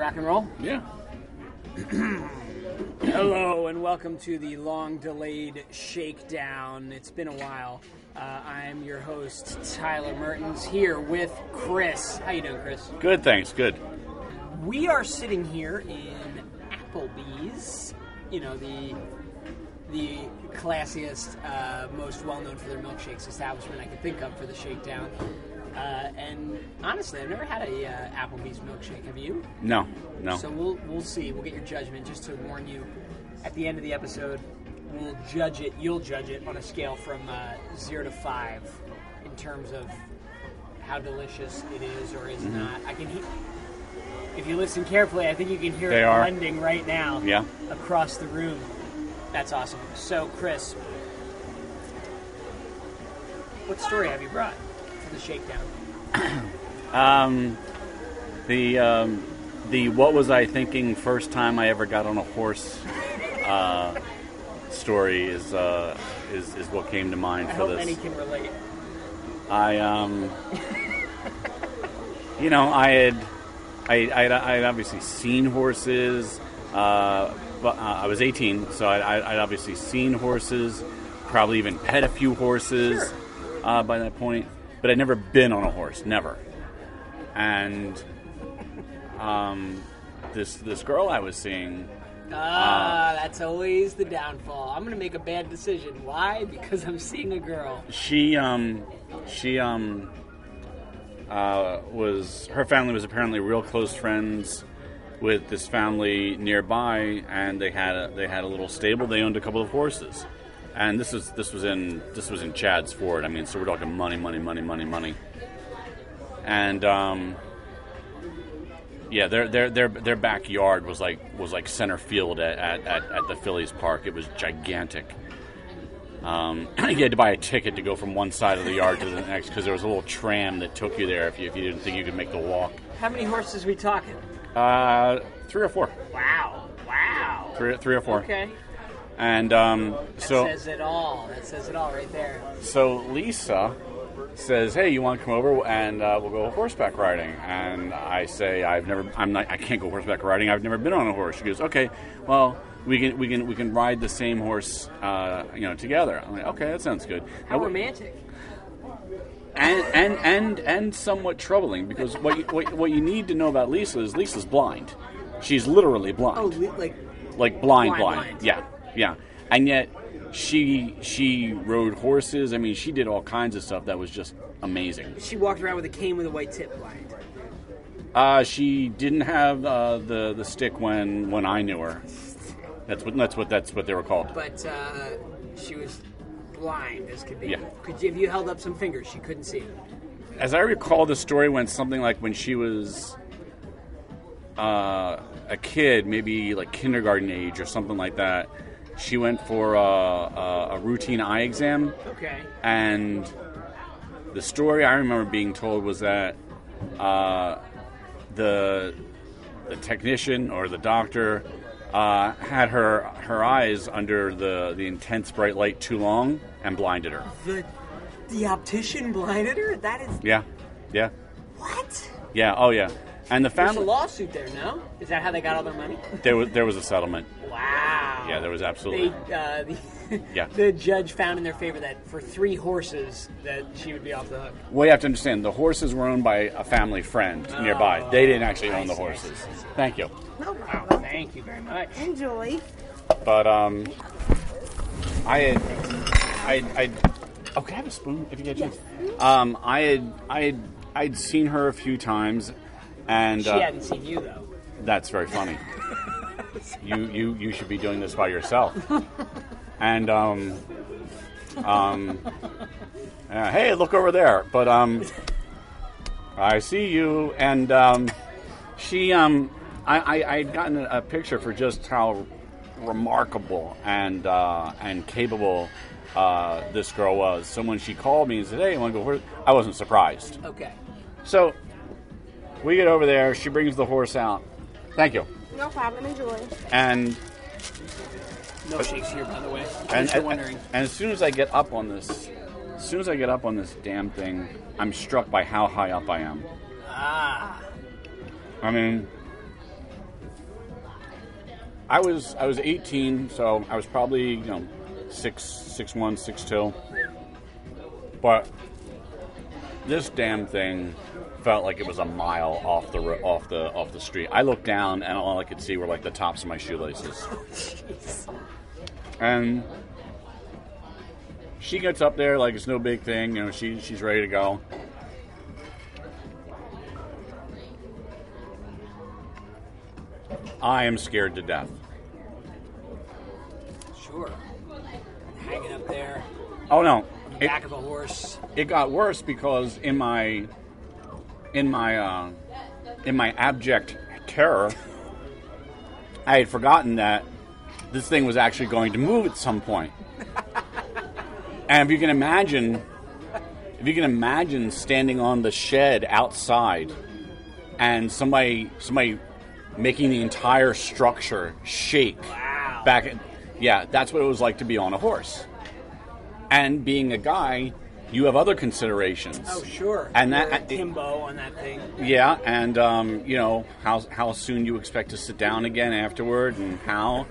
rock and roll? Yeah. Hello and welcome to the long-delayed shakedown. It's been a while. Uh, I'm your host Tyler Mertens here with Chris. How you doing, Chris? Good, thanks. Good. We are sitting here in Applebee's. You know the the classiest, uh, most well-known for their milkshakes establishment I could think of for the shakedown. Uh, and honestly, I've never had a uh, Applebee's milkshake. Have you? No, no. So we'll we'll see. We'll get your judgment. Just to warn you, at the end of the episode, we'll judge it. You'll judge it on a scale from uh, zero to five in terms of how delicious it is or Mm-hmm. is not. I can. He- if you listen carefully, I think you can hear They it are. blending right now. Yeah. Across the room. That's awesome. So, Chris, what story have you brought the shakedown? Um, the um, the what was I thinking first time I ever got on a horse uh, story is uh, is is what came to mind I for hope this. many can relate. I um, you know, I had I I had, I had obviously seen horses. Uh, but uh, I was 18, so I, I, I'd obviously seen horses, probably even pet a few horses uh, by that point. But I'd never been on a horse, never. And um, this this girl I was seeing, Ah, that's always the downfall. I'm gonna make a bad decision. Why? Because I'm seeing a girl. she um she um uh, was her family was apparently real close friends with this family nearby, and they had a, they had a little stable. They owned a couple of horses, and this was this was in this was in Chadds Ford. I mean, so we're talking money, money, money, money, money, and um. Yeah, their their their their backyard was like was like center field at, at, at, at the Phillies park. It was gigantic. Um, you had to buy a ticket to go from one side of the yard to the next because there was a little tram that took you there if you, if you didn't think you could make the walk. How many horses we talking? Uh, three or four, Wow! Wow! three, three or four. Okay. And um, That so says it all. That says it all right there. so Lisa says, "Hey, you want to come over and uh, we'll go horseback riding?" And I say, "I've never, I'm not, I can't go horseback riding. I've never been on a horse." She goes, "Okay, well." We can we can we can ride the same horse, uh, you know, together. I'm like, okay, that sounds good. How Now, romantic. and and and and somewhat troubling because what you, what, what you need to know about Lisa is Lisa's blind. She's literally blind, Oh, li- like like blind, blind, blind, blind. Yeah, yeah. And yet she she rode horses. I mean, she did all kinds of stuff that was just amazing. she walked around with a cane with a white tip blind. Uh, she didn't have uh, the the stick when when I knew her. That's what that's what that's what they were called. But uh, she was blind as could be. Yeah. Could you, if you held up some fingers, she couldn't see. as I recall, the story went something like when she was uh, a kid, maybe like kindergarten age or something like that. She went for a, a, a routine eye exam, Okay. and the story I remember being told was that uh, the the technician or the doctor uh, had her her eyes under the the intense bright light too long and blinded her. The the optician blinded her. That is Yeah, yeah, what? yeah. Oh yeah. And the There's a family lawsuit there, no? Is that how they got all their money? there was there was a settlement. Wow. Yeah, there was They, absolutely. uh, the, Yeah. the judge found in their favor that for three horses that she would be off the hook. Well, you have to understand the horses were owned by a family friend nearby. They didn't actually own the Oh, I see, I horses. see, Thank you. No Wow, problem. thank you very much. Enjoy. But um, I had, I, I, oh, can I have a spoon if you get a chance? Um, I had, I had, I'd seen her a few times, and She uh, hadn't seen you though. that's very funny. you, you, you should be doing this by yourself. and um, um, uh, hey, look over there. But um, I see you, and um, she um, I, I I'd gotten a, picture for just how remarkable and uh, and capable uh, this girl was. So when she called me and said, "Hey, you want to go horse?" I wasn't surprised. Okay. So we get over there. She brings the horse out. Thank you. No problem. Enjoy. And no shakes here, by the way. and, And, and, wondering. and as soon as I get up on this, as soon as I get up on this damn thing, I'm struck by how high up I am. Ah. I mean, I was I was 18, so I was probably you know six six one six two, but this damn thing felt like it was a mile off the ro- off the off the street. I looked down and all I could see were like the tops of my shoelaces, and she gets up there like it's no big thing. You know, she she's ready to go. I am scared to death. Sure. Hanging up there, Oh no, it, back of a horse. it got worse because in my in my uh, in my abject terror, I had forgotten that this thing was actually going to move at some point. and if you can imagine, if you can imagine standing on the shed outside and somebody somebody making the entire structure shake Wow. back at, yeah that's what it was like to be on a horse and being a guy you have other considerations Oh, sure. And You're that- Timbo on that thing. yeah and um, you know how, how soon you expect to sit down again afterward and how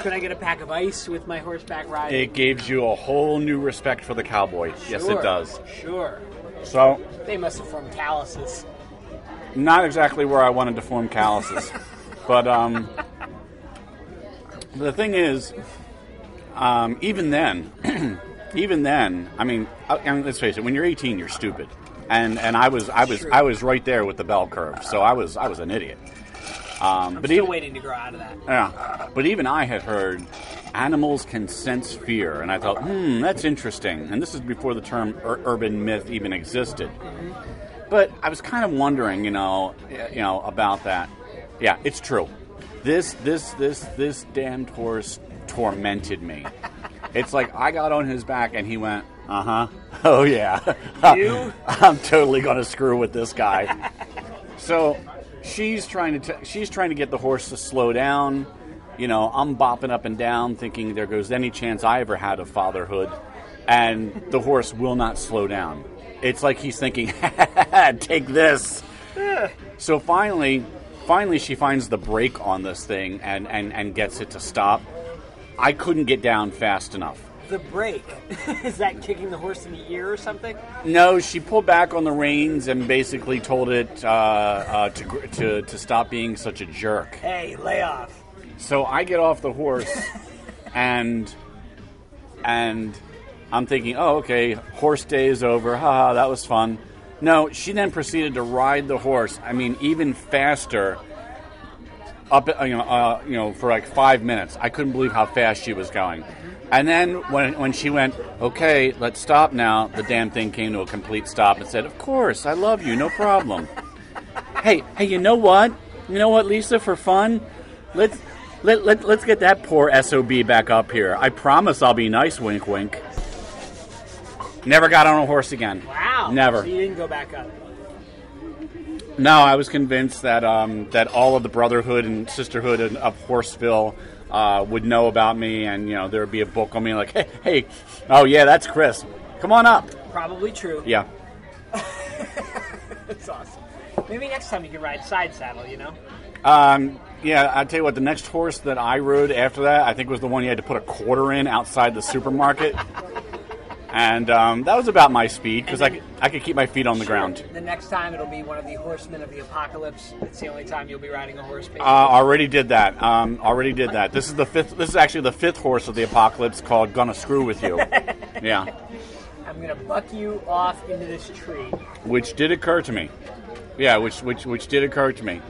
Could I get a pack of ice with my horseback ride? it gives you a whole new respect for the cowboy yes it does Sure. so They must have formed calluses. not exactly where I wanted to form calluses, but um, the thing is, um, even then, even then, I mean, I, I mean, let's face it. When you're 18, you're stupid, and and I was I was True. I was right there with the bell curve, so I was I was an idiot. Um, but Still even waiting to grow out of that. yeah, but even I had heard animals can sense fear, and I thought, hmm, that's interesting. And this is before the term ur- urban myth even existed. But I was kind of wondering, you know, you know about that. Yeah, it's true. This this this this damned horse tormented me. It's like I got on his back and he went, uh huh, oh yeah, You? I'm totally gonna screw with this guy. So she's trying to t- she's trying to get the horse to slow down. You know, I'm bopping up and down, thinking there goes any chance I ever had of fatherhood, and the horse will not slow down. It's like he's thinking, "Take this." So finally, finally, she finds the brake on this thing and, and, and gets it to stop. I couldn't get down fast enough. The brake. Is that kicking the horse in the ear or something? No, she pulled back on the reins and basically told it uh, uh, to, to to stop being such a jerk. Hey, lay off. So I get off the horse, and and I'm thinking, oh, okay, horse day is over. Haha, that was fun. No, she then proceeded to ride the horse. I mean, even faster. Up, uh, you know, uh, you know, for like five minutes. I couldn't believe how fast she was going. And then when when she went, okay, let's stop now. The damn thing came to a complete stop and said, "Of course, I love you, no problem." hey, hey, you know what? You know what, Lisa? For fun, let's let, let let's get that poor sob back up here. I promise I'll be nice. Wink, wink. Never got on a horse again. Wow. Never. So you didn't go back up. No, I was convinced that um, that all of the brotherhood and sisterhood of Horseville uh, would know about me, and you know there would be a book on me like, hey, hey, oh yeah, that's Chris. Come on up. Probably true. Yeah. That's awesome. Maybe next time you can ride side saddle, you know? Um, yeah, I tell you what, the next horse that I rode after that, I think was the one you had to put a quarter in outside the supermarket, and um, that was about my speed because I could, I could keep my feet on the ground. The next time it'll be one of the horsemen of the apocalypse. It's the only time you'll be riding a horse. Uh, already did that. Um, already did that. This is the fifth. This is actually the fifth horse of the apocalypse called "Gonna Screw with You." Yeah, I'm gonna buck you off into this tree. which did occur to me. Yeah, which which which did occur to me.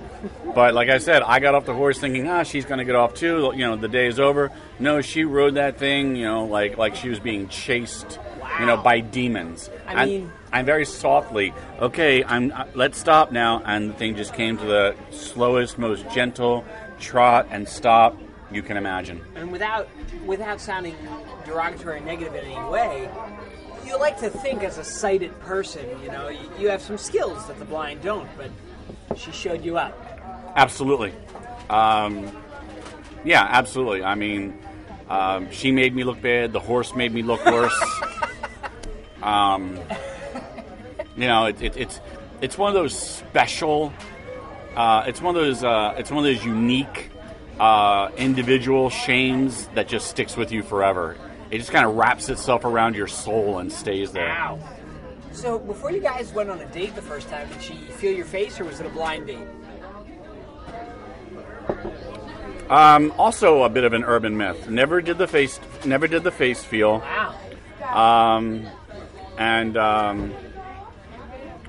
But like I said, I got off the horse thinking, ah, she's gonna get off too. You know, the day is over. No, she rode that thing. You know, like like she was being chased. You know, by demons. I and, mean- I'm very softly. Okay, I'm. Uh, let's stop now. And the thing just came to the slowest, most gentle trot and stop. you can imagine. And without without sounding derogatory or negative in any way, you like to think as a sighted person, you know, you, you have some skills that the blind don't, but she showed you up. Absolutely. Um, yeah, absolutely. I mean, um, she made me look bad. The horse made me look worse. um, you know, it, it, it's it's one of those special. Uh, it's one of those. Uh, it's one of those unique uh, individual shames that just sticks with you forever. It just kind of wraps itself around your soul and stays there. Ow. So before you guys went on a date the first time, did she feel your face or was it a blind date? Um, also, a bit of an urban myth. Never did the face. Never did the face feel. Wow. Um, and um,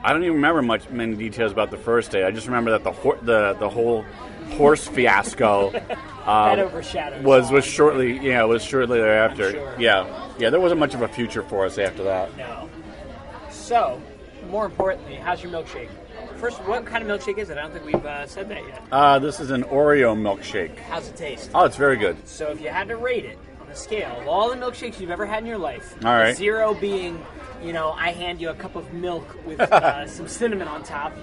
I don't even remember much many details about the first day. I just remember that the hor- the the whole horse fiasco overshadowed was was shortly yeah was shortly thereafter. sure. Yeah, yeah. There wasn't much of a future for us after that. No. So, more importantly, how's your milkshake? First, what kind of milkshake is it? I don't think we've uh, said that yet. Uh, this is an Oreo milkshake. How's it taste? Oh, it's very good. So, if you had to rate it on a scale of all the milkshakes you've ever had in your life, All right. zero being, you know, I hand you a cup of milk with uh, some cinnamon on top,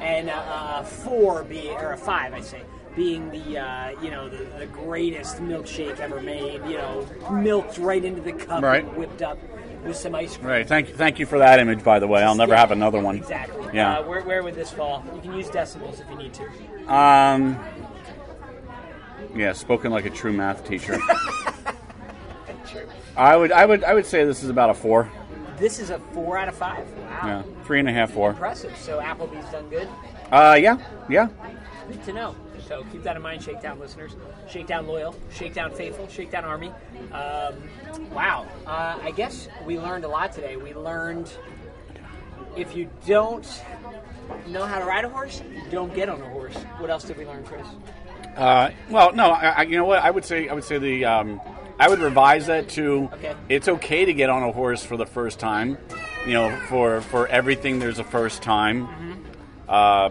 and uh, four being, or a five, I say, being the, uh, you know, the, the greatest milkshake ever made. You know, milked right into the cup, Right. and whipped up with some ice cream. Right. Thank you. Thank you for that image. By the way, I'll never Yeah, have another one. Exactly. Yeah. Uh, where, where would this fall? You can use decimals if you need to. Um. Yeah, spoken like a true math teacher. True. I would. I would. I would say this is about a four. This is a four out of five. Wow. Yeah, three and a half, four. Impressive. So Applebee's done good. Uh, yeah, yeah. Good to know. So keep that in mind, Shakedown listeners. Shakedown loyal, Shakedown faithful, Shakedown army. Um, wow. Uh, I guess we learned a lot today. We learned if you don't know how to ride a horse, don't get on a horse. What else did we learn, Chris? Uh, well, no, I, I, you know what? I would say. I would say the. Um, I would revise that to. Okay. It's okay to get on a horse for the first time. You know, for for everything, there's a first time. Uh,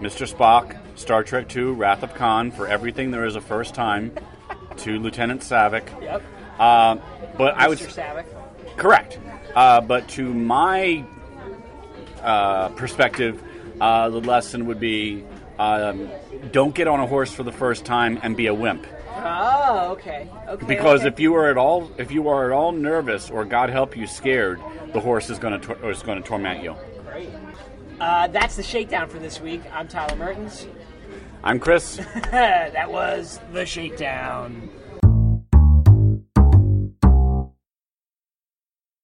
Mr. Spock, Star Trek II, Wrath of Khan. For everything, there is a first time. to Lieutenant Saavik. Yep. Uh, but I would Saavik. Correct. Uh, but to my uh, perspective, uh, the lesson would be um, don't get on a horse for the first time and be a wimp. Oh, okay. Okay. Because okay. if you are at all if you are at all nervous or God help you scared, the horse is going to is going to torment you. Great. Uh, that's the shakedown for this week. I'm Tyler Mertens. I'm Chris. that was the shakedown.